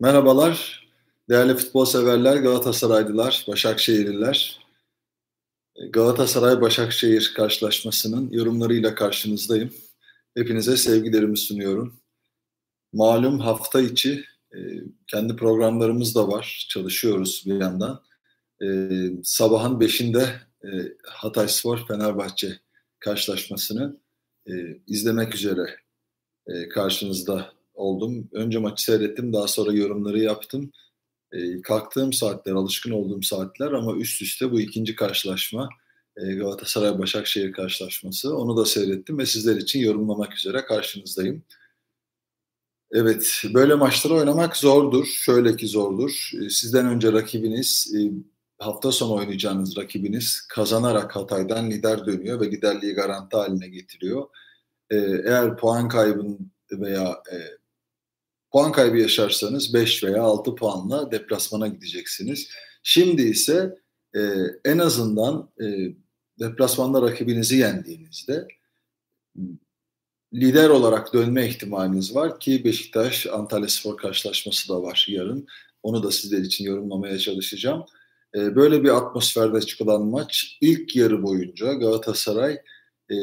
Merhabalar, değerli futbol severler, Galatasaraylılar, Başakşehirliler. Galatasaray-Başakşehir karşılaşmasının yorumlarıyla karşınızdayım. Hepinize sevgilerimi sunuyorum. Malum hafta içi e, kendi programlarımız da var, çalışıyoruz bir yandan. E, sabahın 5'inde e, Hatay Spor Fenerbahçe karşılaşmasını izlemek üzere karşınızda oldum. Önce maçı seyrettim, daha sonra yorumları yaptım. E, kalktığım saatler, alışkın olduğum saatler ama üst üste bu ikinci karşılaşma e, Galatasaray-Başakşehir karşılaşması. Onu da seyrettim ve sizler için yorumlamak üzere karşınızdayım. Evet, böyle maçları oynamak zordur. Şöyle ki zordur. E, sizden önce rakibiniz, e, hafta sonu oynayacağınız rakibiniz kazanarak Hatay'dan lider dönüyor ve liderliği garanti haline getiriyor. E, eğer puan kaybın veya e, puan kaybı yaşarsanız 5 veya 6 puanla deplasmana gideceksiniz. Şimdi ise e, en azından e, deplasmanda rakibinizi yendiğinizde lider olarak dönme ihtimaliniz var ki Beşiktaş Antalya Spor karşılaşması da var yarın. Onu da sizler için yorumlamaya çalışacağım. E, böyle bir atmosferde çıkılan maç ilk yarı boyunca Galatasaray e,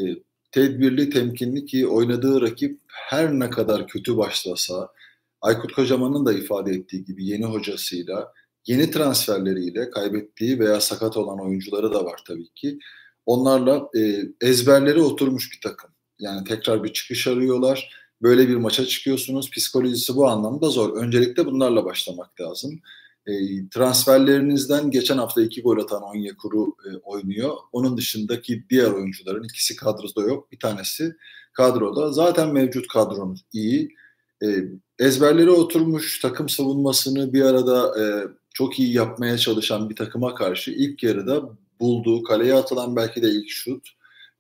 tedbirli, temkinli ki oynadığı rakip her ne kadar kötü başlasa, Aykut Kocaman'ın da ifade ettiği gibi yeni hocasıyla, yeni transferleriyle kaybettiği veya sakat olan oyuncuları da var tabii ki. Onlarla e, ezberleri oturmuş bir takım. Yani tekrar bir çıkış arıyorlar. Böyle bir maça çıkıyorsunuz. Psikolojisi bu anlamda zor. Öncelikle bunlarla başlamak lazım. E, transferlerinizden geçen hafta iki gol atan Onyekuru e, oynuyor. Onun dışındaki diğer oyuncuların ikisi kadroda yok. Bir tanesi kadroda. Zaten mevcut kadronuz iyi. E, ezberleri oturmuş takım savunmasını bir arada e, çok iyi yapmaya çalışan bir takıma karşı ilk yarıda bulduğu kaleye atılan belki de ilk şut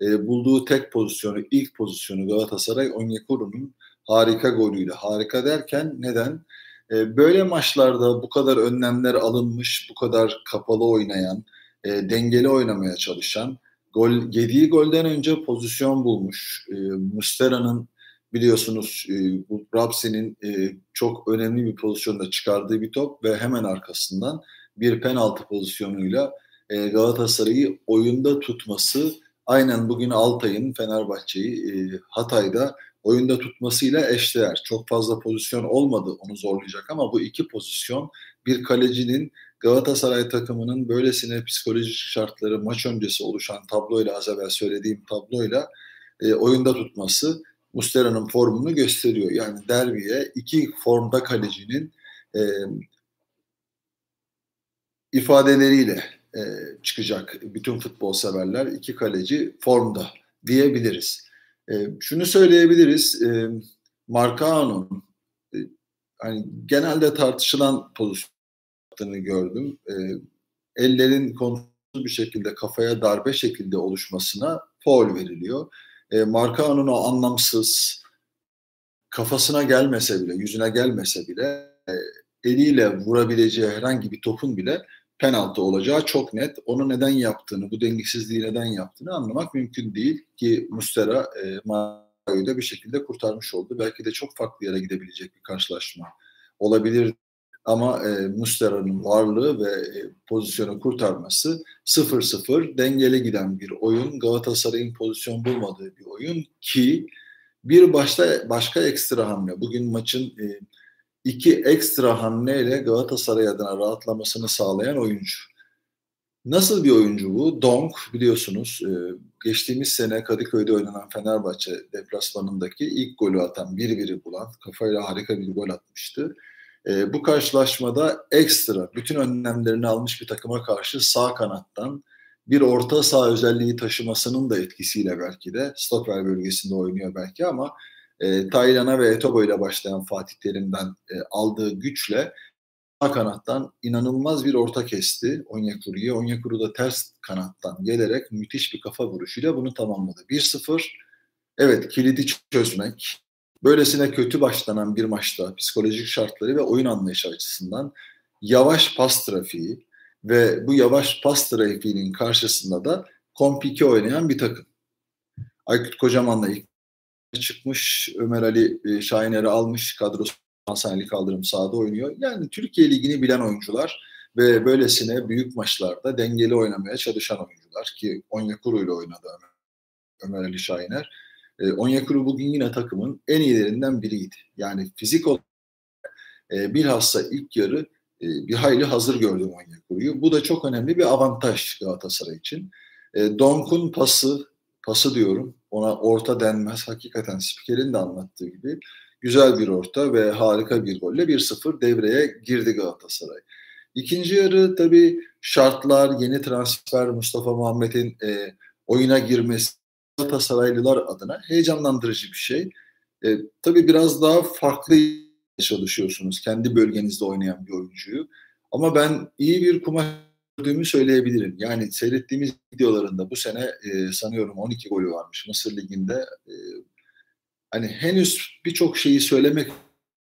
e, bulduğu tek pozisyonu ilk pozisyonu Galatasaray Onyekuru'nun harika golüyle harika derken neden? E, böyle maçlarda bu kadar önlemler alınmış, bu kadar kapalı oynayan, e, dengeli oynamaya çalışan, gol yediği golden önce pozisyon bulmuş. E, Mustera'nın biliyorsunuz e, Rapsi'nin e, çok önemli bir pozisyonda çıkardığı bir top ve hemen arkasından bir penaltı pozisyonuyla e, Galatasaray'ı oyunda tutması aynen bugün Altay'ın Fenerbahçe'yi e, Hatay'da oyunda tutmasıyla eşdeğer. Çok fazla pozisyon olmadı onu zorlayacak ama bu iki pozisyon bir kalecinin Galatasaray takımının böylesine psikolojik şartları maç öncesi oluşan tabloyla az evvel söylediğim tabloyla e, oyunda tutması Mustera'nın formunu gösteriyor. Yani derbiye iki formda kalecinin e, ifadeleriyle e, çıkacak bütün futbol severler. iki kaleci formda diyebiliriz. E, şunu söyleyebiliriz. E, Marcao'nun e, hani genelde tartışılan pozisyonunu gördüm. E, ellerin kontrolsüz bir şekilde kafaya darbe şekilde oluşmasına foul veriliyor e, Marcao'nun o anlamsız kafasına gelmese bile, yüzüne gelmese bile e, eliyle vurabileceği herhangi bir topun bile penaltı olacağı çok net. Onu neden yaptığını, bu dengesizliği neden yaptığını anlamak mümkün değil ki Mustera e, Mario'yu da bir şekilde kurtarmış oldu. Belki de çok farklı yere gidebilecek bir karşılaşma olabilir ama e, Mustera'nın varlığı ve e, pozisyonu kurtarması 0-0 dengeli giden bir oyun. Galatasaray'ın pozisyon bulmadığı bir oyun ki bir başta başka ekstra hamle. Bugün maçın e, iki ekstra hamleyle Galatasaray adına rahatlamasını sağlayan oyuncu. Nasıl bir oyuncu bu? Donk biliyorsunuz e, geçtiğimiz sene Kadıköy'de oynanan Fenerbahçe deplasmanındaki ilk golü atan, bir biri bulan, kafayla harika bir gol atmıştı. E, bu karşılaşmada ekstra bütün önlemlerini almış bir takıma karşı sağ kanattan bir orta saha özelliği taşımasının da etkisiyle belki de stoper bölgesinde oynuyor belki ama e, Taylan'a ve Etobo ile başlayan Fatih Terim'den e, aldığı güçle sağ kanattan inanılmaz bir orta kesti Onyekuru'yu. Onyekuru da ters kanattan gelerek müthiş bir kafa vuruşuyla bunu tamamladı. 1-0 evet kilidi çözmek, Böylesine kötü başlanan bir maçta psikolojik şartları ve oyun anlayışı açısından yavaş pas trafiği ve bu yavaş pas trafiğinin karşısında da kompike oynayan bir takım. Aykut Kocaman'la ilk çıkmış, Ömer Ali e, Şahiner'i almış, kadrosu Hasan Ali Kaldırım sahada oynuyor. Yani Türkiye Ligi'ni bilen oyuncular ve böylesine büyük maçlarda dengeli oynamaya çalışan oyuncular ki Onyekuru ile oynadı Ömer Ali Şahiner. E, Onyekuru bugün yine takımın en iyilerinden biriydi. Yani fizik olarak e, bilhassa ilk yarı e, bir hayli hazır gördüm Onyekuru'yu. Bu da çok önemli bir avantaj Galatasaray için. E, Donk'un pası, pası diyorum ona orta denmez. Hakikaten spikerin de anlattığı gibi güzel bir orta ve harika bir golle 1-0 devreye girdi Galatasaray. İkinci yarı tabii şartlar, yeni transfer Mustafa Muhammed'in e, oyuna girmesi Galatasaraylılar adına heyecanlandırıcı bir şey. E, tabii biraz daha farklı çalışıyorsunuz. Kendi bölgenizde oynayan bir oyuncuyu. Ama ben iyi bir kumaş gördüğümü söyleyebilirim. Yani seyrettiğimiz videolarında bu sene e, sanıyorum 12 golü varmış Mısır Ligi'nde. E, hani henüz birçok şeyi söylemek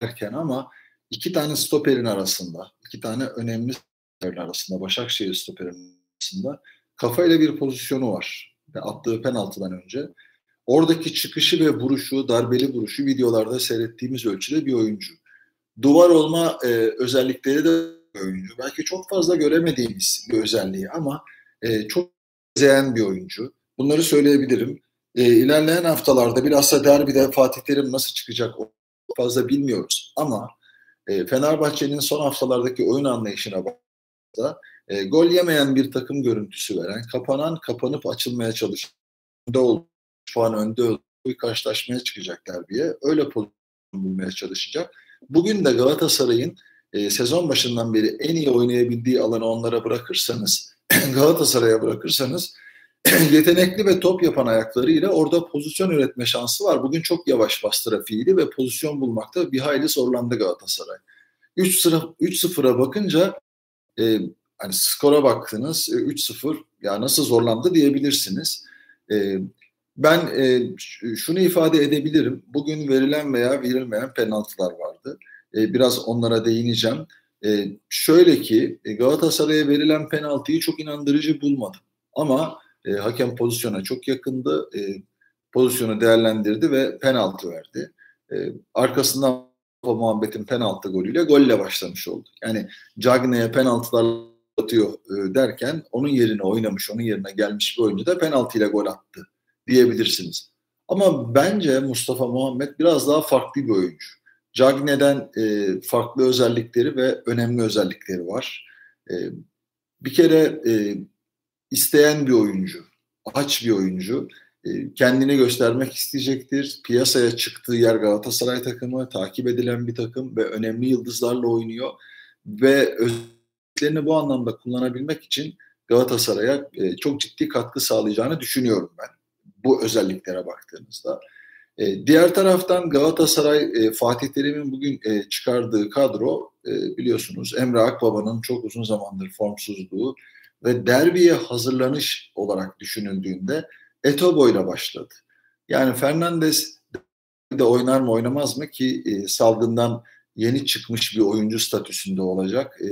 derken ama iki tane stoperin arasında, iki tane önemli stoperin arasında, Başakşehir stoperin arasında kafayla bir pozisyonu var. Attığı penaltıdan önce. Oradaki çıkışı ve vuruşu, darbeli vuruşu videolarda seyrettiğimiz ölçüde bir oyuncu. Duvar olma e, özellikleri de oyuncu. Belki çok fazla göremediğimiz bir özelliği ama e, çok izleyen bir oyuncu. Bunları söyleyebilirim. E, ilerleyen haftalarda bilhassa derbide Fatih Terim nasıl çıkacak fazla bilmiyoruz. Ama e, Fenerbahçe'nin son haftalardaki oyun anlayışına baktığımızda e, gol yemeyen bir takım görüntüsü veren, kapanan, kapanıp açılmaya çalışan, önde puan önde bir karşılaşmaya çıkacak derbiye. Öyle pozisyon bulmaya çalışacak. Bugün de Galatasaray'ın e, sezon başından beri en iyi oynayabildiği alanı onlara bırakırsanız, Galatasaray'a bırakırsanız yetenekli ve top yapan ayaklarıyla orada pozisyon üretme şansı var. Bugün çok yavaş bas trafiğiydi ve pozisyon bulmakta bir hayli zorlandı Galatasaray. 3-0'a bakınca e, hani skora baktınız e, 3-0 ya nasıl zorlandı diyebilirsiniz. E, ben e, şunu ifade edebilirim. Bugün verilen veya verilmeyen penaltılar vardı. E, biraz onlara değineceğim. E, şöyle ki e, Galatasaray'a verilen penaltıyı çok inandırıcı bulmadım. Ama e, hakem pozisyona çok yakındı. E, pozisyonu değerlendirdi ve penaltı verdi. E, arkasından Muhammed'in penaltı golüyle golle başlamış oldu. Yani Cagne'ye penaltılar atıyor e, derken onun yerine oynamış, onun yerine gelmiş bir oyuncu da penaltıyla gol attı diyebilirsiniz. Ama bence Mustafa Muhammed biraz daha farklı bir oyuncu. Cagne'den e, farklı özellikleri ve önemli özellikleri var. E, bir kere e, isteyen bir oyuncu, aç bir oyuncu. E, kendini göstermek isteyecektir. Piyasaya çıktığı yer Galatasaray takımı, takip edilen bir takım ve önemli yıldızlarla oynuyor. Ve özelliklerini bu anlamda kullanabilmek için Galatasaray'a e, çok ciddi katkı sağlayacağını düşünüyorum ben. Bu özelliklere baktığımızda. E, diğer taraftan Galatasaray e, Fatih Terim'in bugün e, çıkardığı kadro e, biliyorsunuz Emre Akbaba'nın çok uzun zamandır formsuzluğu ve derbiye hazırlanış olarak düşünüldüğünde Etobo ile başladı. Yani Fernandes de oynar mı oynamaz mı ki e, salgından yeni çıkmış bir oyuncu statüsünde olacak. E,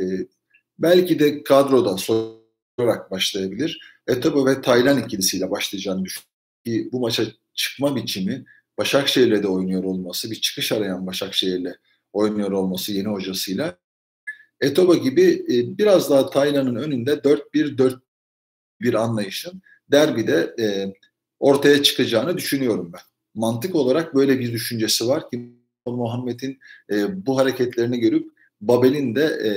belki de kadroda sorarak başlayabilir. Etobo ve Taylan ikilisiyle başlayacağını düşünüyorum. Bu maça çıkma biçimi Başakşehir'le de oynuyor olması, bir çıkış arayan Başakşehir'le oynuyor olması yeni hocasıyla Etoba gibi e, biraz daha Taylan'ın önünde 4-1-4 bir anlayışın derbide e, ortaya çıkacağını düşünüyorum ben. Mantık olarak böyle bir düşüncesi var ki Muhammed'in e, bu hareketlerini görüp Babel'in de e,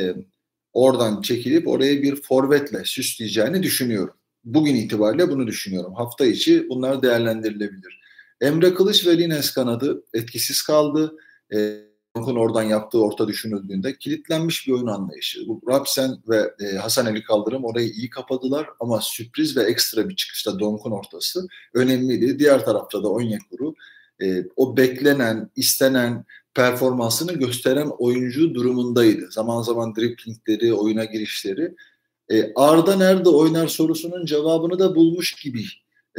oradan çekilip oraya bir forvetle süsleyeceğini düşünüyorum. Bugün itibariyle bunu düşünüyorum. Hafta içi bunlar değerlendirilebilir. Emre Kılıç ve Lines kanadı etkisiz kaldı. E, Bank'ın oradan yaptığı orta düşünüldüğünde kilitlenmiş bir oyun anlayışı. Bu Rapsen ve e, Hasan Ali Kaldırım orayı iyi kapadılar ama sürpriz ve ekstra bir çıkışta Donk'un ortası önemliydi. Diğer tarafta da Onyekuru e, o beklenen, istenen performansını gösteren oyuncu durumundaydı. Zaman zaman driplingleri, oyuna girişleri. E, Arda nerede oynar sorusunun cevabını da bulmuş gibi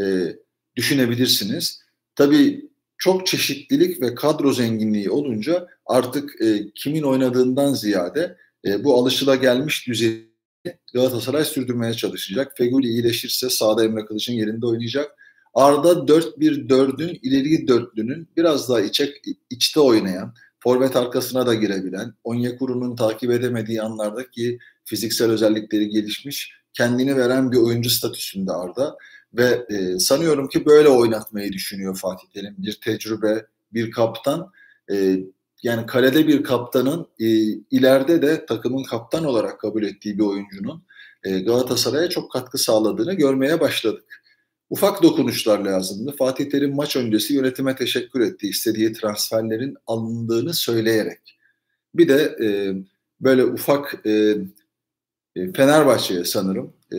e, düşünebilirsiniz. Tabii çok çeşitlilik ve kadro zenginliği olunca artık e, kimin oynadığından ziyade e, bu alışıla gelmiş düzeyi Galatasaray sürdürmeye çalışacak. Feguli iyileşirse sağda Emre Kılıç'ın yerinde oynayacak. Arda 4-1-4'ün ileri dörtlünün biraz daha içe, içte oynayan, forvet arkasına da girebilen, Onyekuru'nun takip edemediği anlardaki fiziksel özellikleri gelişmiş, kendini veren bir oyuncu statüsünde Arda. Ve e, sanıyorum ki böyle oynatmayı düşünüyor Fatih Terim. Bir tecrübe, bir kaptan. E, yani kalede bir kaptanın e, ileride de takımın kaptan olarak kabul ettiği bir oyuncunun e, Galatasaray'a çok katkı sağladığını görmeye başladık. Ufak dokunuşlar lazımdı. Fatih Terim maç öncesi yönetime teşekkür etti. istediği transferlerin alındığını söyleyerek. Bir de e, böyle ufak e, e Fenerbahçe'ye sanırım e,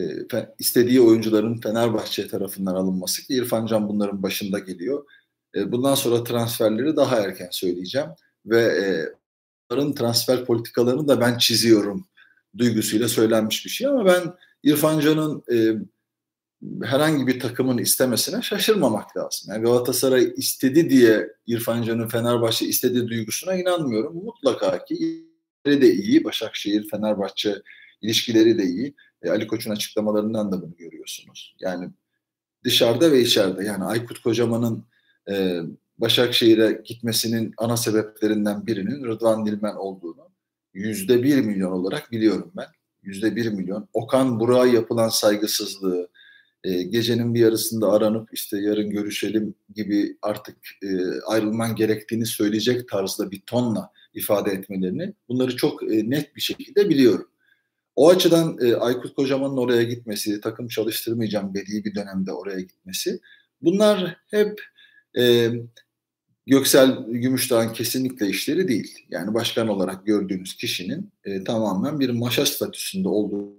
istediği oyuncuların Fenerbahçe tarafından alınması ki İrfan Can bunların başında geliyor. E, bundan sonra transferleri daha erken söyleyeceğim ve e, onların transfer politikalarını da ben çiziyorum duygusuyla söylenmiş bir şey ama ben İrfan Can'ın e, herhangi bir takımın istemesine şaşırmamak lazım. Yani Galatasaray istedi diye İrfan Can'ın Fenerbahçe istediği duygusuna inanmıyorum. Mutlaka ki de iyi. Başakşehir, Fenerbahçe ilişkileri de iyi. E, Ali Koç'un açıklamalarından da bunu görüyorsunuz. Yani dışarıda ve içeride. Yani Aykut Kocaman'ın e, Başakşehir'e gitmesinin ana sebeplerinden birinin Rıdvan Dilmen olduğunu yüzde bir milyon olarak biliyorum ben. Yüzde bir milyon. Okan Burak'a yapılan saygısızlığı, e, gecenin bir yarısında aranıp işte yarın görüşelim gibi artık e, ayrılman gerektiğini söyleyecek tarzda bir tonla ifade etmelerini bunları çok e, net bir şekilde biliyorum. O açıdan e, Aykut Kocaman'ın oraya gitmesi, takım çalıştırmayacağım dediği bir dönemde oraya gitmesi bunlar hep e, Göksel Gümüşdağ'ın kesinlikle işleri değil. Yani başkan olarak gördüğünüz kişinin e, tamamen bir maşa statüsünde olduğunu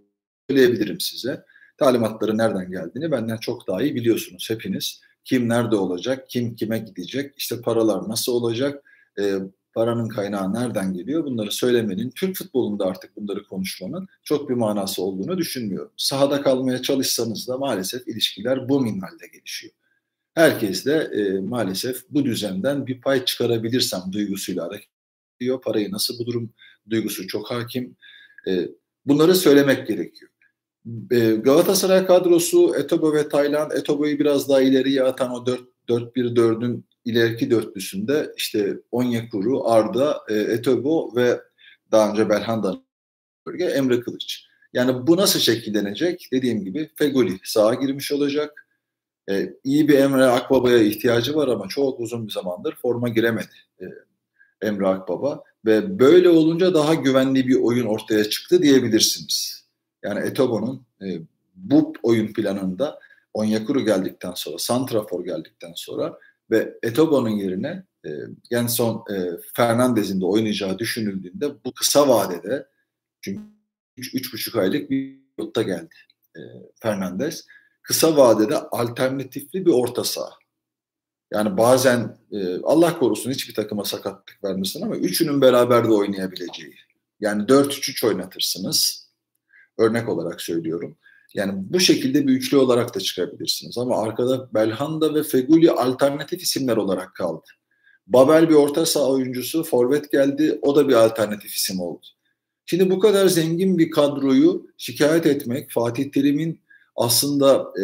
söyleyebilirim size. Talimatları nereden geldiğini benden çok daha iyi biliyorsunuz hepiniz. Kim nerede olacak, kim kime gidecek, işte paralar nasıl olacak, e, paranın kaynağı nereden geliyor bunları söylemenin, Türk futbolunda artık bunları konuşmanın çok bir manası olduğunu düşünmüyorum. Sahada kalmaya çalışsanız da maalesef ilişkiler bu minvalde gelişiyor. Herkes de e, maalesef bu düzenden bir pay çıkarabilirsem duygusuyla hareket ediyor. Parayı nasıl bulurum duygusu çok hakim. E, bunları söylemek gerekiyor. E, Galatasaray kadrosu Etobo ve Taylan, Etobo'yu biraz daha ileriye atan o 4-1-4'ün ileriki dörtlüsünde işte Onyekuru, Arda, e, Etobo ve daha önce Belhanda bölge Emre Kılıç. Yani bu nasıl şekillenecek? Dediğim gibi Fegoli sağa girmiş olacak. E, iyi bir Emre Akbaba'ya ihtiyacı var ama çok uzun bir zamandır forma giremedi e, Emre Akbaba. Ve böyle olunca daha güvenli bir oyun ortaya çıktı diyebilirsiniz. Yani Etobo'nun e, bu oyun planında Onyekuru geldikten sonra, Santrafor geldikten sonra ve Etobo'nun yerine e, son e, Fernandez'in de oynayacağı düşünüldüğünde bu kısa vadede çünkü 3,5 aylık bir yotta geldi e, Fernandez kısa vadede alternatifli bir orta saha. Yani bazen e, Allah korusun hiçbir takıma sakatlık vermesin ama üçünün beraber de oynayabileceği. Yani 4-3-3 oynatırsınız. Örnek olarak söylüyorum. Yani bu şekilde bir üçlü olarak da çıkabilirsiniz. Ama arkada Belhanda ve Feguli alternatif isimler olarak kaldı. Babel bir orta saha oyuncusu, forvet geldi. O da bir alternatif isim oldu. Şimdi bu kadar zengin bir kadroyu şikayet etmek Fatih Terim'in aslında e,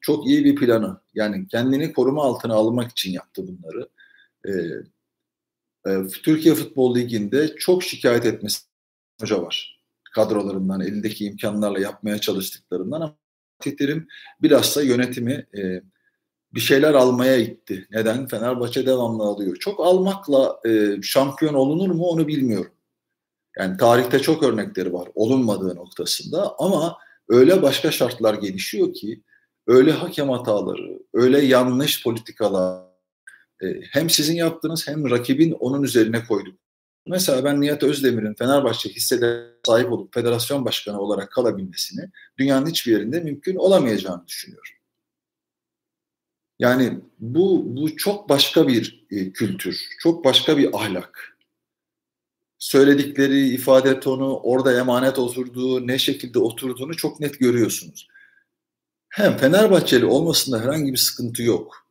çok iyi bir planı. Yani kendini koruma altına almak için yaptı bunları. E, e, Türkiye Futbol Ligi'nde çok şikayet etmesi hoca var. Kadrolarından, elindeki imkanlarla yapmaya çalıştıklarından ama Terim bilhassa yönetimi e, bir şeyler almaya itti. Neden? Fenerbahçe devamlı alıyor. Çok almakla e, şampiyon olunur mu onu bilmiyorum. Yani tarihte çok örnekleri var olunmadığı noktasında ama öyle başka şartlar gelişiyor ki öyle hakem hataları, öyle yanlış politikalar e, hem sizin yaptığınız hem rakibin onun üzerine koyduk. Mesela ben Nihat Özdemir'in Fenerbahçe hissede sahip olup federasyon başkanı olarak kalabilmesini dünyanın hiçbir yerinde mümkün olamayacağını düşünüyorum. Yani bu bu çok başka bir e, kültür, çok başka bir ahlak söyledikleri ifade tonu, orada emanet oturduğu, ne şekilde oturduğunu çok net görüyorsunuz. Hem Fenerbahçeli olmasında herhangi bir sıkıntı yok.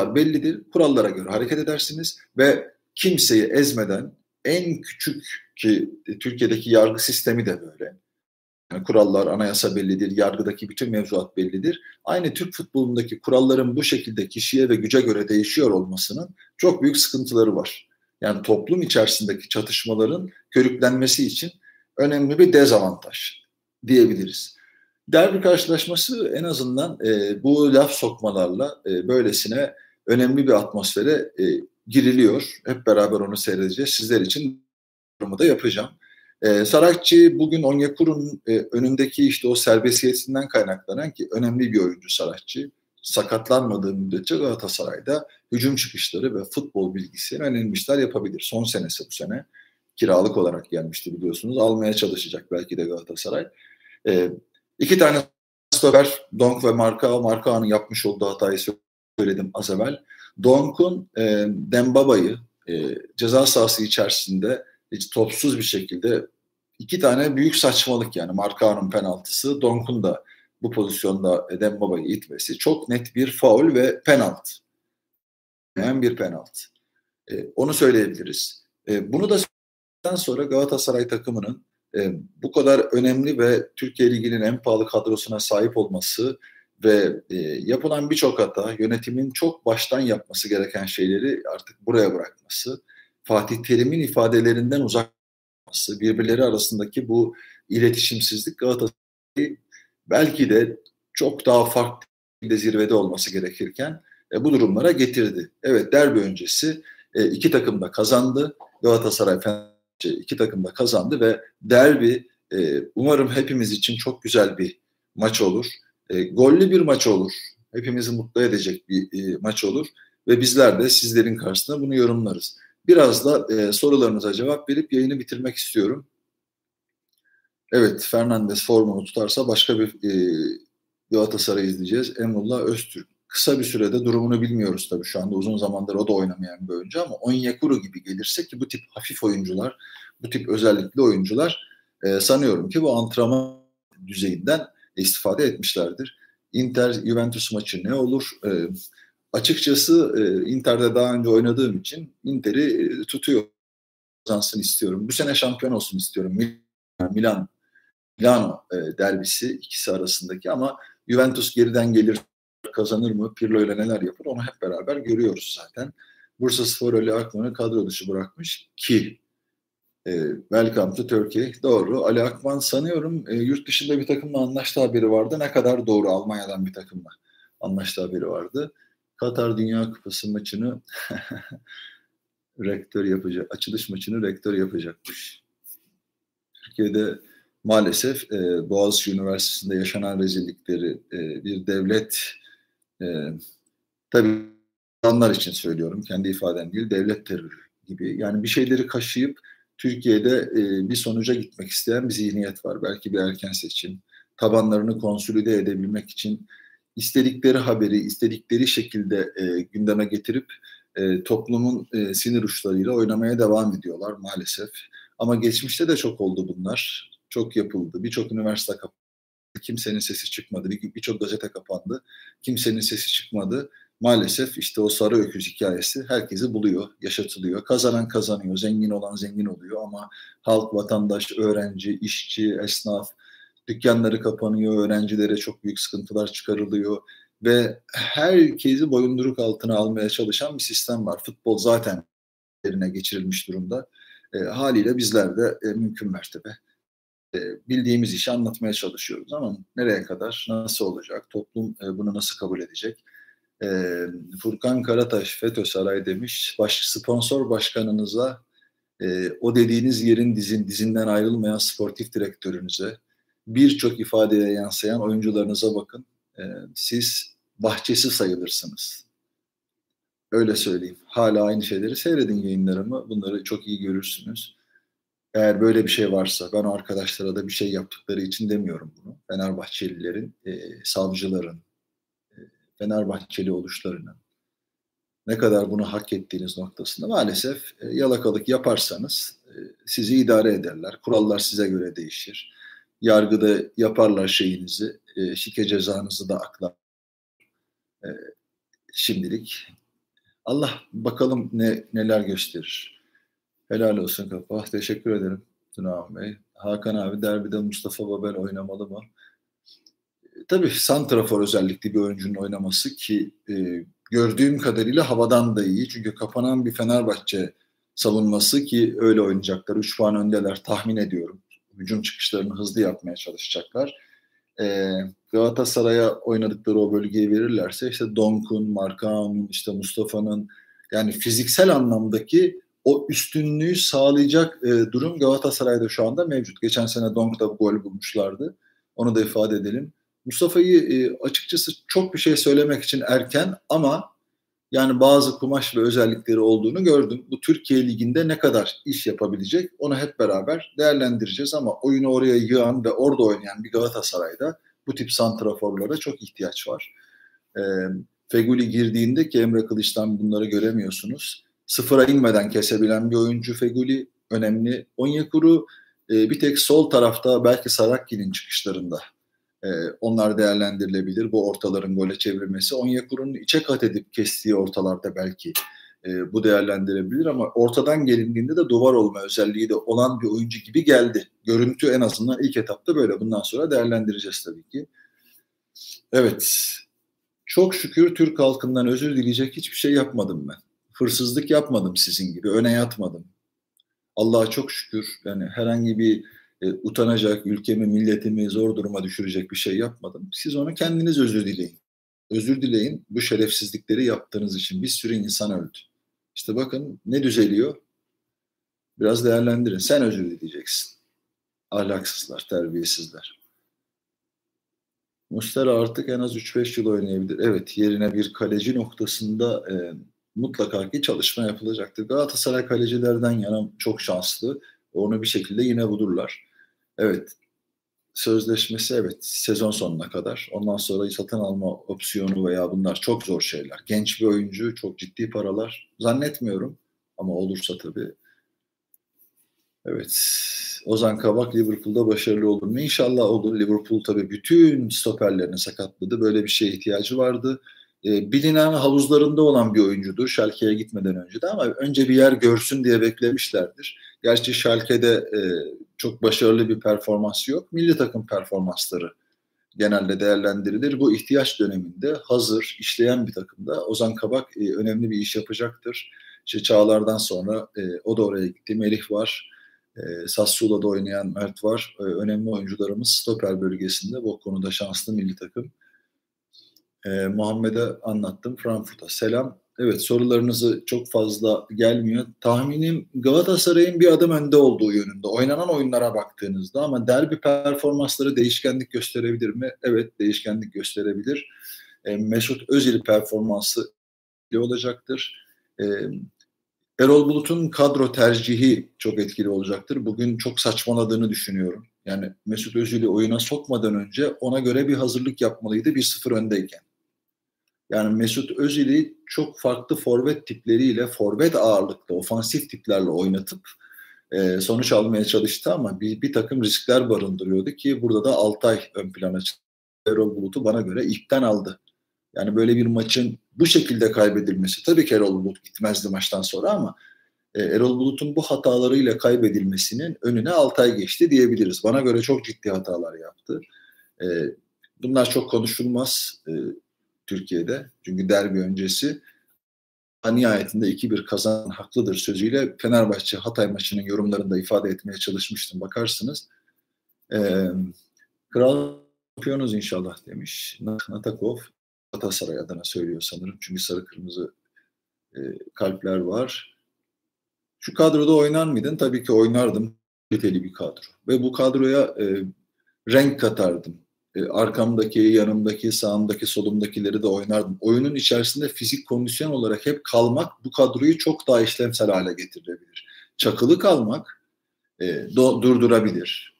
Bellidir, kurallara göre hareket edersiniz ve kimseyi ezmeden en küçük ki Türkiye'deki yargı sistemi de böyle. Yani kurallar, anayasa bellidir, yargıdaki bütün mevzuat bellidir. Aynı Türk futbolundaki kuralların bu şekilde kişiye ve güce göre değişiyor olmasının çok büyük sıkıntıları var. Yani toplum içerisindeki çatışmaların körüklenmesi için önemli bir dezavantaj diyebiliriz. Derbi karşılaşması en azından e, bu laf sokmalarla e, böylesine önemli bir atmosfere e, giriliyor. Hep beraber onu seyredeceğiz. Sizler için yorumu da yapacağım. E, Sarakçı bugün Onyekuru'nun e, önündeki işte o serbestiyetinden kaynaklanan ki önemli bir oyuncu Sarakçı. Sakatlanmadığı müddetçe Galatasaray'da hücum çıkışları ve futbol bilgisi önemli işler yapabilir. Son senesi bu sene kiralık olarak gelmişti biliyorsunuz. Almaya çalışacak belki de Galatasaray. E, iki tane stoper Donk ve Marka, Marka'nın yapmış olduğu hatayı söyledim az evvel. Donk'un e, Dembaba'yı e, ceza sahası içerisinde hiç topsuz bir şekilde iki tane büyük saçmalık yani Marka'nın penaltısı, Donk'un da bu pozisyonda Dembaba'yı itmesi çok net bir faul ve penaltı. Yani bir penaltı. E, onu söyleyebiliriz. E, bunu da sonra Galatasaray takımının e, bu kadar önemli ve Türkiye Ligi'nin en pahalı kadrosuna sahip olması ve e, yapılan birçok hata, yönetimin çok baştan yapması gereken şeyleri artık buraya bırakması, Fatih Terim'in ifadelerinden uzak olması, birbirleri arasındaki bu iletişimsizlik Galatasaray'ı belki de çok daha farklı bir zirvede olması gerekirken e, bu durumlara getirdi. Evet derbi öncesi e, iki takım da kazandı. Galatasaray Fenerbahçe iki takım da kazandı ve derbi e, umarım hepimiz için çok güzel bir maç olur. E, gollü bir maç olur. Hepimizi mutlu edecek bir e, maç olur ve bizler de sizlerin karşısında bunu yorumlarız. Biraz da e, sorularınıza cevap verip yayını bitirmek istiyorum. Evet, Fernandes formunu tutarsa başka bir e, Galatasaray izleyeceğiz. Emrullah Öztürk. Kısa bir sürede durumunu bilmiyoruz tabii şu anda. Uzun zamandır o da oynamayan bir oyuncu ama Onyekuru gibi gelirse ki bu tip hafif oyuncular, bu tip özellikli oyuncular e, sanıyorum ki bu antrenman düzeyinden istifade etmişlerdir. Inter Juventus maçı ne olur? E, açıkçası e, Inter'de daha önce oynadığım için Inter'i e, tutuyor. Kazansın istiyorum. Bu sene şampiyon olsun istiyorum. Milan Milano e, derbisi ikisi arasındaki ama Juventus geriden gelir kazanır mı? Pirlo ile neler yapar? Onu hep beraber görüyoruz zaten. Bursa Spor Ali Akman'ı kadro dışı bırakmış ki e, welcome to Turkey. Doğru. Ali Akman sanıyorum e, yurt dışında bir takımla anlaştığı haberi vardı. Ne kadar doğru Almanya'dan bir takımla anlaştığı haberi vardı. Katar Dünya Kupası maçını rektör yapacak. Açılış maçını rektör yapacakmış. Türkiye'de maalesef e, Boğaziçi Üniversitesi'nde yaşanan rezillikleri e, bir devlet e, tabii insanlar için söylüyorum kendi ifadem değil devlet terörü gibi yani bir şeyleri kaşıyıp Türkiye'de e, bir sonuca gitmek isteyen bir zihniyet var. Belki bir erken seçim, tabanlarını konsolide edebilmek için istedikleri haberi istedikleri şekilde e, gündeme getirip e, toplumun e, sinir uçlarıyla oynamaya devam ediyorlar maalesef. Ama geçmişte de çok oldu bunlar. Çok yapıldı. Birçok üniversite kapandı. Kimsenin sesi çıkmadı. Birçok gazete kapandı. Kimsenin sesi çıkmadı. Maalesef işte o sarı öküz hikayesi herkesi buluyor, yaşatılıyor. Kazanan kazanıyor, zengin olan zengin oluyor ama halk, vatandaş, öğrenci, işçi, esnaf, dükkanları kapanıyor, öğrencilere çok büyük sıkıntılar çıkarılıyor ve herkesi boyunduruk altına almaya çalışan bir sistem var. Futbol zaten yerine geçirilmiş durumda. E, haliyle bizler de e, mümkün mertebe e, bildiğimiz işi anlatmaya çalışıyoruz ama nereye kadar, nasıl olacak, toplum e, bunu nasıl kabul edecek? E, Furkan Karataş, FETÖ Saray demiş, baş, sponsor başkanınıza, e, o dediğiniz yerin dizin, dizinden ayrılmayan sportif direktörünüze, birçok ifadeye yansıyan oyuncularınıza bakın. E, siz bahçesi sayılırsınız. Öyle söyleyeyim. Hala aynı şeyleri seyredin yayınlarımı. Bunları çok iyi görürsünüz. Eğer böyle bir şey varsa ben arkadaşlara da bir şey yaptıkları için demiyorum bunu. Fenerbahçelilerin, e, savcıların, Fenerbahçeli oluşlarının ne kadar bunu hak ettiğiniz noktasında maalesef e, yalakalık yaparsanız e, sizi idare ederler. Kurallar size göre değişir yargıda yaparlar şeyinizi, e, şike cezanızı da aklar. E, şimdilik. Allah bakalım ne neler gösterir. Helal olsun Kapah. Teşekkür ederim Tuna Bey. Hakan abi derbide Mustafa Babel oynamalı mı? E, tabii Santrafor özellikle bir oyuncunun oynaması ki e, gördüğüm kadarıyla havadan da iyi. Çünkü kapanan bir Fenerbahçe savunması ki öyle oynayacaklar. 3 puan öndeler tahmin ediyorum. Hücum çıkışlarını hızlı yapmaya çalışacaklar. Ee, Galatasaray'a oynadıkları o bölgeyi verirlerse işte Donk'un, Markan'ın, işte Mustafa'nın yani fiziksel anlamdaki o üstünlüğü sağlayacak e, durum Galatasaray'da şu anda mevcut. Geçen sene Donk'ta gol bulmuşlardı. Onu da ifade edelim. Mustafa'yı e, açıkçası çok bir şey söylemek için erken ama yani bazı kumaş ve özellikleri olduğunu gördüm. Bu Türkiye Ligi'nde ne kadar iş yapabilecek onu hep beraber değerlendireceğiz ama oyunu oraya yığan ve orada oynayan bir Galatasaray'da bu tip santraforlara çok ihtiyaç var. E, Feguli girdiğinde ki Emre Kılıç'tan bunları göremiyorsunuz. Sıfıra inmeden kesebilen bir oyuncu Feguli önemli. Onyekuru e, bir tek sol tarafta belki Sarakki'nin çıkışlarında e, onlar değerlendirilebilir. Bu ortaların gole çevirmesi. Onyekuru'nun içe kat edip kestiği ortalarda belki e, bu değerlendirebilir ama ortadan gelindiğinde de duvar olma özelliği de olan bir oyuncu gibi geldi. Görüntü en azından ilk etapta böyle. Bundan sonra değerlendireceğiz tabii ki. Evet. Çok şükür Türk halkından özür dileyecek hiçbir şey yapmadım ben. Hırsızlık yapmadım sizin gibi. Öne yatmadım. Allah'a çok şükür. Yani herhangi bir e, utanacak, ülkemi, milletimi zor duruma düşürecek bir şey yapmadım. Siz onu kendiniz özür dileyin. Özür dileyin bu şerefsizlikleri yaptığınız için bir sürü insan öldü. İşte bakın ne düzeliyor? Biraz değerlendirin. Sen özür dileyeceksin. Ahlaksızlar, terbiyesizler. Mustera artık en az 3-5 yıl oynayabilir. Evet yerine bir kaleci noktasında e, mutlaka ki çalışma yapılacaktır. Galatasaray kalecilerden yana çok şanslı. Onu bir şekilde yine bulurlar. Evet sözleşmesi evet sezon sonuna kadar. Ondan sonra satın alma opsiyonu veya bunlar çok zor şeyler. Genç bir oyuncu çok ciddi paralar zannetmiyorum ama olursa tabii. Evet Ozan Kabak Liverpool'da başarılı olur mu? İnşallah olur. Liverpool tabii bütün stoperlerini sakatladı. Böyle bir şeye ihtiyacı vardı. Ee, bilinen havuzlarında olan bir oyuncudur. Schalke'ye gitmeden önce de ama önce bir yer görsün diye beklemişlerdir. Gerçi Schalke'de e, çok başarılı bir performans yok. Milli takım performansları genelde değerlendirilir. Bu ihtiyaç döneminde hazır, işleyen bir takımda Ozan Kabak e, önemli bir iş yapacaktır. İşte Çağlar'dan sonra e, o da oraya gitti. Melih var. E, Sassuolo'da oynayan Mert var. E, önemli oyuncularımız stoper bölgesinde. Bu konuda şanslı milli takım. E, Muhammed'e anlattım. Frankfurt'a selam. Evet sorularınızı çok fazla gelmiyor. Tahminim Galatasaray'ın bir adım önde olduğu yönünde. Oynanan oyunlara baktığınızda ama derbi performansları değişkenlik gösterebilir mi? Evet değişkenlik gösterebilir. E, Mesut Özil performansı olacaktır. E, Erol Bulut'un kadro tercihi çok etkili olacaktır. Bugün çok saçmaladığını düşünüyorum. Yani Mesut Özil'i oyuna sokmadan önce ona göre bir hazırlık yapmalıydı 1-0 öndeyken. Yani Mesut Özil'i çok farklı forvet tipleriyle, forvet ağırlıklı, ofansif tiplerle oynatıp e, sonuç almaya çalıştı ama bir, bir takım riskler barındırıyordu ki burada da Altay ön plana çıktı. Erol Bulut'u bana göre ilkten aldı. Yani böyle bir maçın bu şekilde kaybedilmesi tabii ki Erol Bulut gitmezdi maçtan sonra ama e, Erol Bulut'un bu hatalarıyla kaybedilmesinin önüne Altay geçti diyebiliriz. Bana göre çok ciddi hatalar yaptı. E, bunlar çok konuşulmaz. E, Türkiye'de. Çünkü derbi öncesi nihayetinde 2-1 kazan haklıdır sözüyle Fenerbahçe Hatay maçının yorumlarında ifade etmeye çalışmıştım. Bakarsınız. Ee, Kral şampiyonuz inşallah demiş. Natakov Galatasaray adına söylüyor sanırım. Çünkü sarı kırmızı e, kalpler var. Şu kadroda oynar mıydın? Tabii ki oynardım. Kaliteli bir kadro. Ve bu kadroya e, renk katardım. E, arkamdaki, yanımdaki, sağımdaki, solumdakileri de oynardım. Oyunun içerisinde fizik kondisyon olarak hep kalmak bu kadroyu çok daha işlemsel hale getirebilir. Çakılı kalmak e, do, durdurabilir.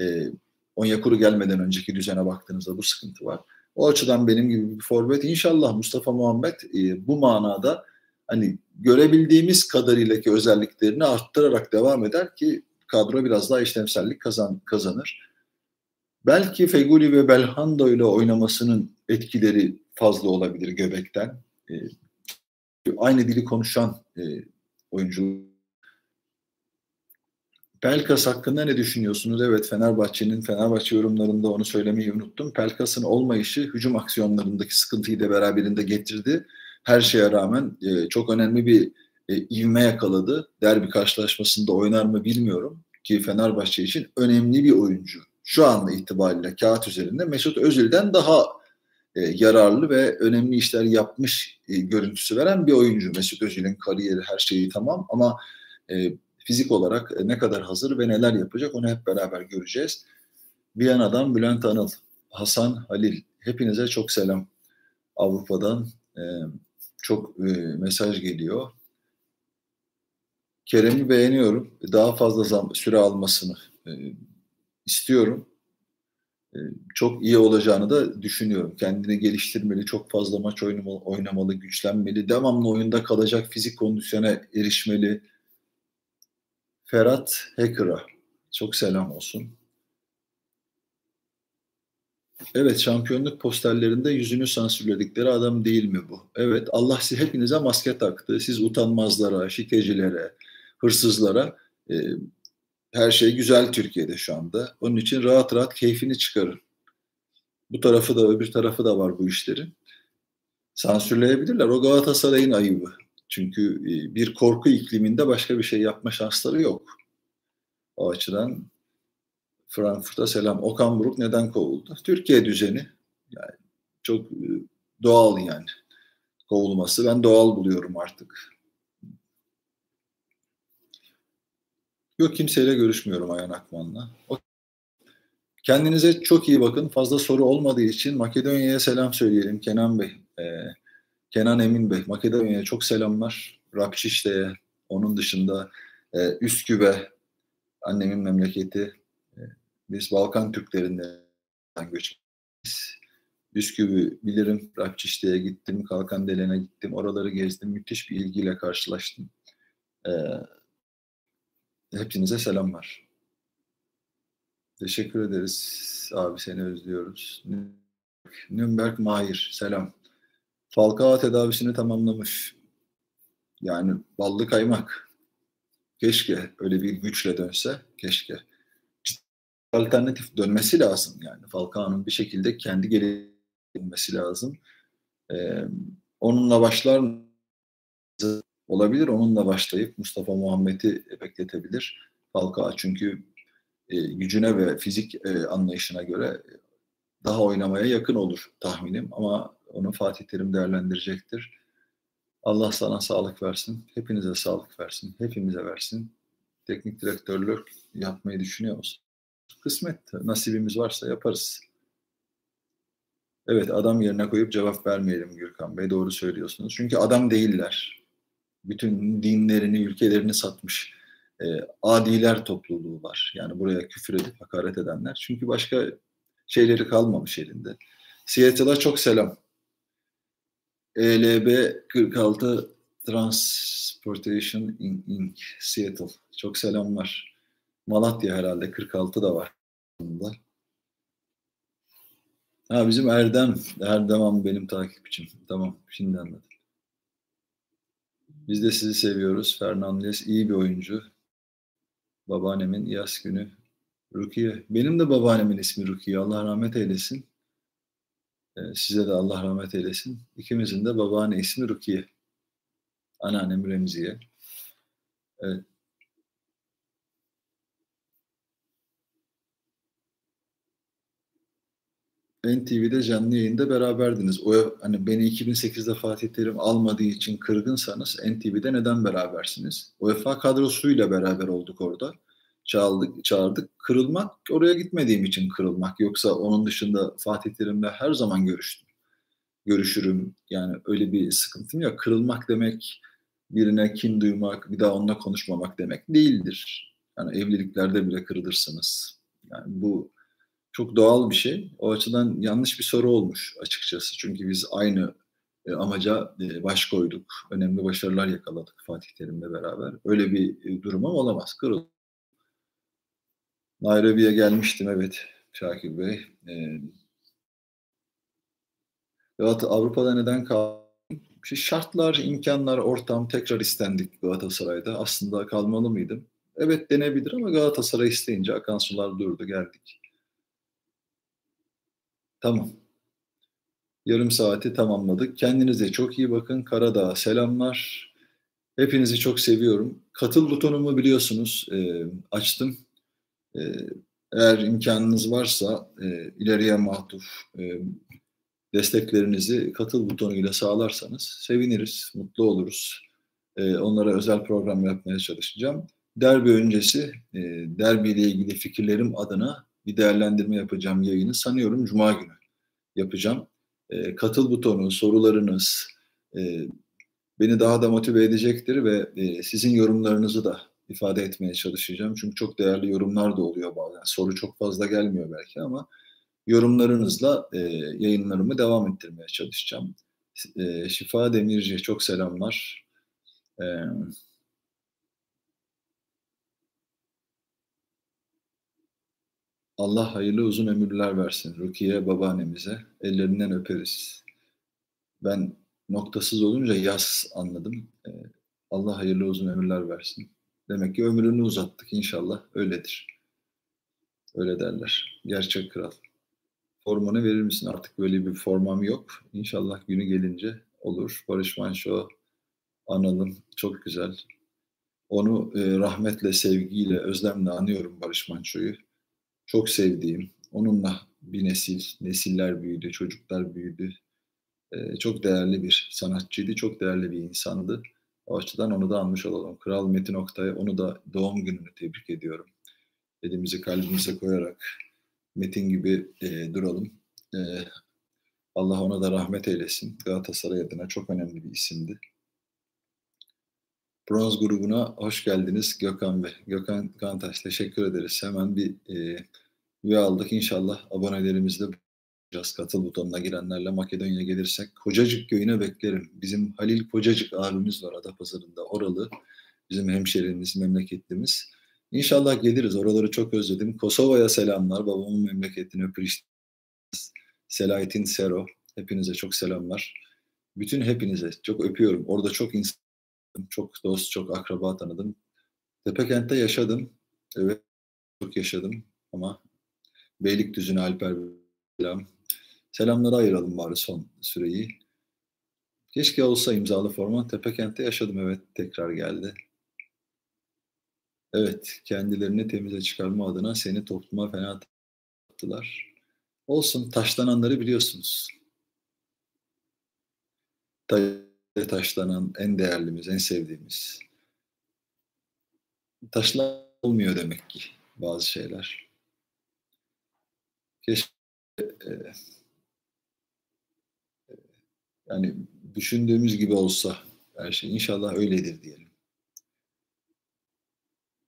E, Onyekuru gelmeden önceki düzene baktığınızda bu sıkıntı var. O açıdan benim gibi bir forvet inşallah Mustafa Muhammed e, bu manada hani görebildiğimiz kadarıyla ki özelliklerini arttırarak devam eder ki kadro biraz daha işlemsellik kazan, kazanır. Belki Feguli ve Belhando ile oynamasının etkileri fazla olabilir göbekten. E, aynı dili konuşan e, oyuncu. Pelkas hakkında ne düşünüyorsunuz? Evet Fenerbahçe'nin Fenerbahçe yorumlarında onu söylemeyi unuttum. Pelkas'ın olmayışı hücum aksiyonlarındaki sıkıntıyı da beraberinde getirdi. Her şeye rağmen e, çok önemli bir e, ivme yakaladı. Derbi karşılaşmasında oynar mı bilmiyorum ki Fenerbahçe için önemli bir oyuncu. Şu anda itibariyle kağıt üzerinde Mesut Özil'den daha e, yararlı ve önemli işler yapmış e, görüntüsü veren bir oyuncu. Mesut Özil'in kariyeri her şeyi tamam ama e, fizik olarak e, ne kadar hazır ve neler yapacak onu hep beraber göreceğiz. Viyana'dan Bülent Anıl, Hasan Halil. Hepinize çok selam. Avrupa'dan e, çok e, mesaj geliyor. Kerem'i beğeniyorum. Daha fazla zam, süre almasını e, istiyorum. E, çok iyi olacağını da düşünüyorum. Kendini geliştirmeli, çok fazla maç oynamalı güçlenmeli, devamlı oyunda kalacak fizik kondisyona erişmeli. Ferhat Hacker'a çok selam olsun. Evet şampiyonluk posterlerinde yüzünü sansürledikleri adam değil mi bu? Evet Allah siz hepinize maske taktı. Siz utanmazlara, şikecilere, hırsızlara e, her şey güzel Türkiye'de şu anda. Onun için rahat rahat keyfini çıkarın. Bu tarafı da öbür tarafı da var bu işlerin. Sansürleyebilirler. O Galatasaray'ın ayıbı. Çünkü e, bir korku ikliminde başka bir şey yapma şansları yok. O açıdan Frankfurt'a selam. Okan Buruk neden kovuldu? Türkiye düzeni. Yani çok e, doğal yani kovulması. Ben doğal buluyorum artık. Yok kimseyle görüşmüyorum Ayhan Akman'la. Kendinize çok iyi bakın. Fazla soru olmadığı için Makedonya'ya selam söyleyelim Kenan Bey. Ee, Kenan Emin Bey. Makedonya'ya çok selamlar. Rapşişte'ye, onun dışında e, Üsküp'e, annemin memleketi. E, biz Balkan Türklerinden göçmeniz. Üsküp'ü bilirim. Rapçişte'ye gittim, Kalkandelen'e gittim. Oraları gezdim. Müthiş bir ilgiyle karşılaştım. Ee, Hepinize selamlar. Teşekkür ederiz. Abi seni özlüyoruz. Nürnberg Mahir, selam. Falcao tedavisini tamamlamış. Yani ballı kaymak. Keşke öyle bir güçle dönse. Keşke. Alternatif dönmesi lazım yani. Falcao'nun bir şekilde kendi gelmesi lazım. Ee, onunla başlar olabilir. Onunla başlayıp Mustafa Muhammed'i bekletebilir. Falcao çünkü e, gücüne ve fizik e, anlayışına göre daha oynamaya yakın olur tahminim ama onu Fatih Terim değerlendirecektir. Allah sana sağlık versin. Hepinize sağlık versin. Hepimize versin. Teknik direktörlük yapmayı düşünüyor musun? Kısmet. Nasibimiz varsa yaparız. Evet adam yerine koyup cevap vermeyelim Gürkan Bey. Doğru söylüyorsunuz. Çünkü adam değiller bütün dinlerini, ülkelerini satmış e, adiler topluluğu var. Yani buraya küfür edip hakaret edenler. Çünkü başka şeyleri kalmamış elinde. Seattle'a çok selam. ELB 46 Transportation Inc. Seattle. Çok selamlar. Malatya herhalde 46 da var. Ha bizim Erdem. Erdem benim takipçim. Tamam şimdi anladım. Biz de sizi seviyoruz. Fernandez iyi bir oyuncu. Babaannemin yaz günü Rukiye. Benim de babaannemin ismi Rukiye. Allah rahmet eylesin. Ee, size de Allah rahmet eylesin. İkimizin de babaanne ismi Rukiye. Anneannem Remziye. Evet. NTV'de canlı yayında beraberdiniz. O hani beni 2008'de Fatih Terim almadığı için kırgınsanız NTV'de neden berabersiniz? UEFA kadrosuyla beraber olduk orada. Çağırdık, çağırdık. Kırılmak oraya gitmediğim için kırılmak. Yoksa onun dışında Fatih Terim'le her zaman görüştüm. Görüşürüm. Yani öyle bir sıkıntım yok. Kırılmak demek birine kin duymak, bir daha onunla konuşmamak demek değildir. Yani evliliklerde bile kırılırsınız. Yani bu çok doğal bir şey. O açıdan yanlış bir soru olmuş açıkçası. Çünkü biz aynı e, amaca e, baş koyduk. Önemli başarılar yakaladık Fatih Terim'le beraber. Öyle bir e, durumum olamaz. Kırıl. Nairobi'ye gelmiştim evet Şakir Bey. Ee, Avrupa'da neden kaldım? Şartlar, imkanlar, ortam tekrar istendik Galatasaray'da. Aslında kalmalı mıydım? Evet denebilir ama Galatasaray isteyince akan sular durdu geldik. Tamam. Yarım saati tamamladık. Kendinize çok iyi bakın. Karadağ selamlar. Hepinizi çok seviyorum. Katıl butonumu biliyorsunuz e, açtım. E, eğer imkanınız varsa e, ileriye mahduf e, desteklerinizi katıl butonuyla sağlarsanız seviniriz, mutlu oluruz. E, onlara özel program yapmaya çalışacağım. Derbi öncesi e, derbiyle ilgili fikirlerim adına bir değerlendirme yapacağım yayını sanıyorum Cuma günü yapacağım. E, katıl butonu, sorularınız e, beni daha da motive edecektir ve e, sizin yorumlarınızı da ifade etmeye çalışacağım. Çünkü çok değerli yorumlar da oluyor bazen. Soru çok fazla gelmiyor belki ama yorumlarınızla e, yayınlarımı devam ettirmeye çalışacağım. E, Şifa Demirci çok selamlar. E, Allah hayırlı uzun ömürler versin Rukiye babaannemize. Ellerinden öperiz. Ben noktasız olunca yaz anladım. Ee, Allah hayırlı uzun ömürler versin. Demek ki ömrünü uzattık inşallah. Öyledir. Öyle derler. Gerçek kral. Formanı verir misin? Artık böyle bir formam yok. İnşallah günü gelince olur. Barış Manço analım. Çok güzel. Onu e, rahmetle, sevgiyle, özlemle anıyorum Barış Manço'yu çok sevdiğim, onunla bir nesil, nesiller büyüdü, çocuklar büyüdü. Ee, çok değerli bir sanatçıydı, çok değerli bir insandı. O açıdan onu da anmış olalım. Kral Metin Oktay, onu da doğum gününü tebrik ediyorum. Elimizi kalbimize koyarak Metin gibi e, duralım. E, Allah ona da rahmet eylesin. Galatasaray adına çok önemli bir isimdi. Bronz grubuna hoş geldiniz Gökhan Bey. Gökhan Kantaş teşekkür ederiz. Hemen bir e, üye aldık. İnşallah abonelerimizde bulacağız. Katıl butonuna girenlerle Makedonya gelirsek. Kocacık köyüne beklerim. Bizim Halil Kocacık abimiz var Adapazarı'nda. Oralı. Bizim hemşerimiz, memleketlimiz. İnşallah geliriz. Oraları çok özledim. Kosova'ya selamlar. Babamın memleketini öpür Selahattin Sero. Hepinize çok selamlar. Bütün hepinize çok öpüyorum. Orada çok insan çok dost, çok akraba tanıdım. Tepekent'te yaşadım. Evet, çok yaşadım ama Beylikdüzü'ne Alper selam. Selamları ayıralım bari son süreyi. Keşke olsa imzalı forma. Tepekent'te yaşadım evet tekrar geldi. Evet kendilerini temize çıkarma adına seni topluma fena attılar. Olsun taşlananları biliyorsunuz. Taş taşlanan en değerlimiz, en sevdiğimiz. Taşla olmuyor demek ki bazı şeyler. Keşke e, e, yani düşündüğümüz gibi olsa her şey. İnşallah öyledir diyelim.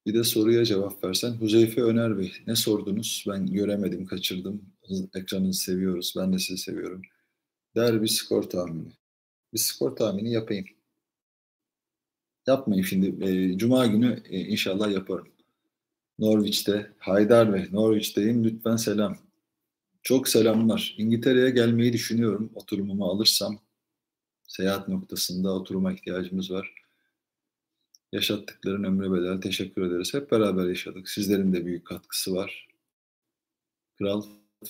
Bir de soruya cevap versen. Huzeyfe Öner Bey ne sordunuz? Ben göremedim, kaçırdım. Ekranınızı seviyoruz. Ben de sizi seviyorum. Derbi skor tahmini bir skor tahmini yapayım. Yapmayayım şimdi. E, Cuma günü e, inşallah yaparım. Norwich'te, Haydar Bey, Norwich'teyim. Lütfen selam. Çok selamlar. İngiltere'ye gelmeyi düşünüyorum. Oturumumu alırsam. Seyahat noktasında oturuma ihtiyacımız var. Yaşattıkların ömre bedel. Teşekkür ederiz. Hep beraber yaşadık. Sizlerin de büyük katkısı var. Kral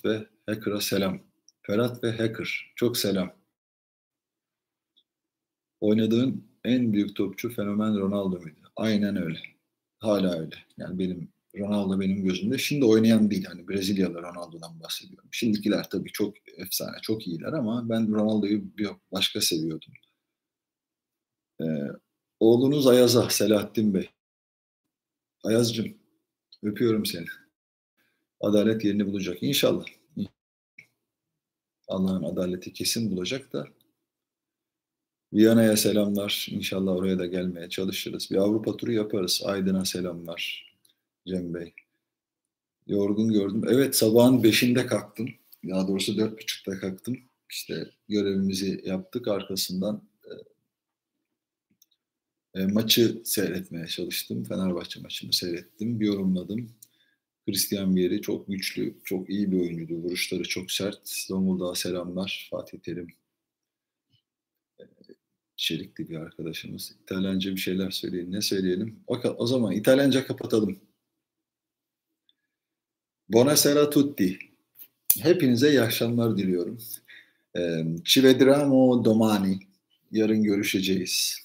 ve Hacker'a selam. Ferhat ve Hacker. Çok selam oynadığın en büyük topçu fenomen Ronaldo muydu? Aynen öyle. Hala öyle. Yani benim Ronaldo benim gözümde. Şimdi oynayan değil. Hani Brezilyalı Ronaldo'dan bahsediyorum. Şimdikiler tabii çok efsane, çok iyiler ama ben Ronaldo'yu bir başka seviyordum. Ee, oğlunuz Ayaz'a, Selahattin Bey. Ayaz'cığım, öpüyorum seni. Adalet yerini bulacak. İnşallah. Allah'ın adaleti kesin bulacak da Viyana'ya selamlar. İnşallah oraya da gelmeye çalışırız. Bir Avrupa turu yaparız. Aydın'a selamlar Cem Bey. Yorgun gördüm. Evet sabahın beşinde kalktım. Daha doğrusu dört buçukta kalktım. İşte görevimizi yaptık. Arkasından e, e, maçı seyretmeye çalıştım. Fenerbahçe maçını seyrettim. Bir yorumladım. Christian Vieri çok güçlü, çok iyi bir oyuncuydu. Vuruşları çok sert. Zonguldak'a selamlar. Fatih Terim içerikli bir arkadaşımız. İtalyanca bir şeyler söyleyin. Ne söyleyelim? O, o zaman İtalyanca kapatalım. Buonasera tutti. Hepinize iyi akşamlar diliyorum. Ci vedremo domani. Yarın görüşeceğiz.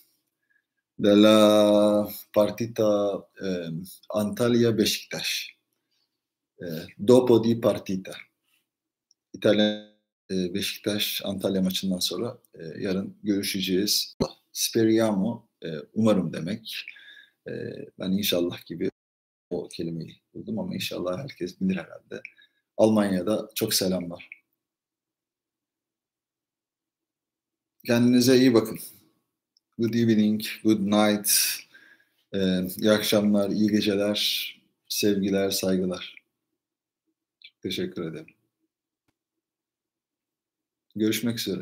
della partita eh, Antalya Beşiktaş. Eh, dopo di partita. İtalya e, Beşiktaş Antalya maçından sonra e, yarın görüşeceğiz. Speriamo e, umarım demek. E, ben inşallah gibi o kelimeyi buldum ama inşallah herkes bilir herhalde. Almanya'da çok selam var. Kendinize iyi bakın. Good evening, good night. Ee, iyi akşamlar, iyi geceler, sevgiler, saygılar. Çok teşekkür ederim. Görüşmek üzere.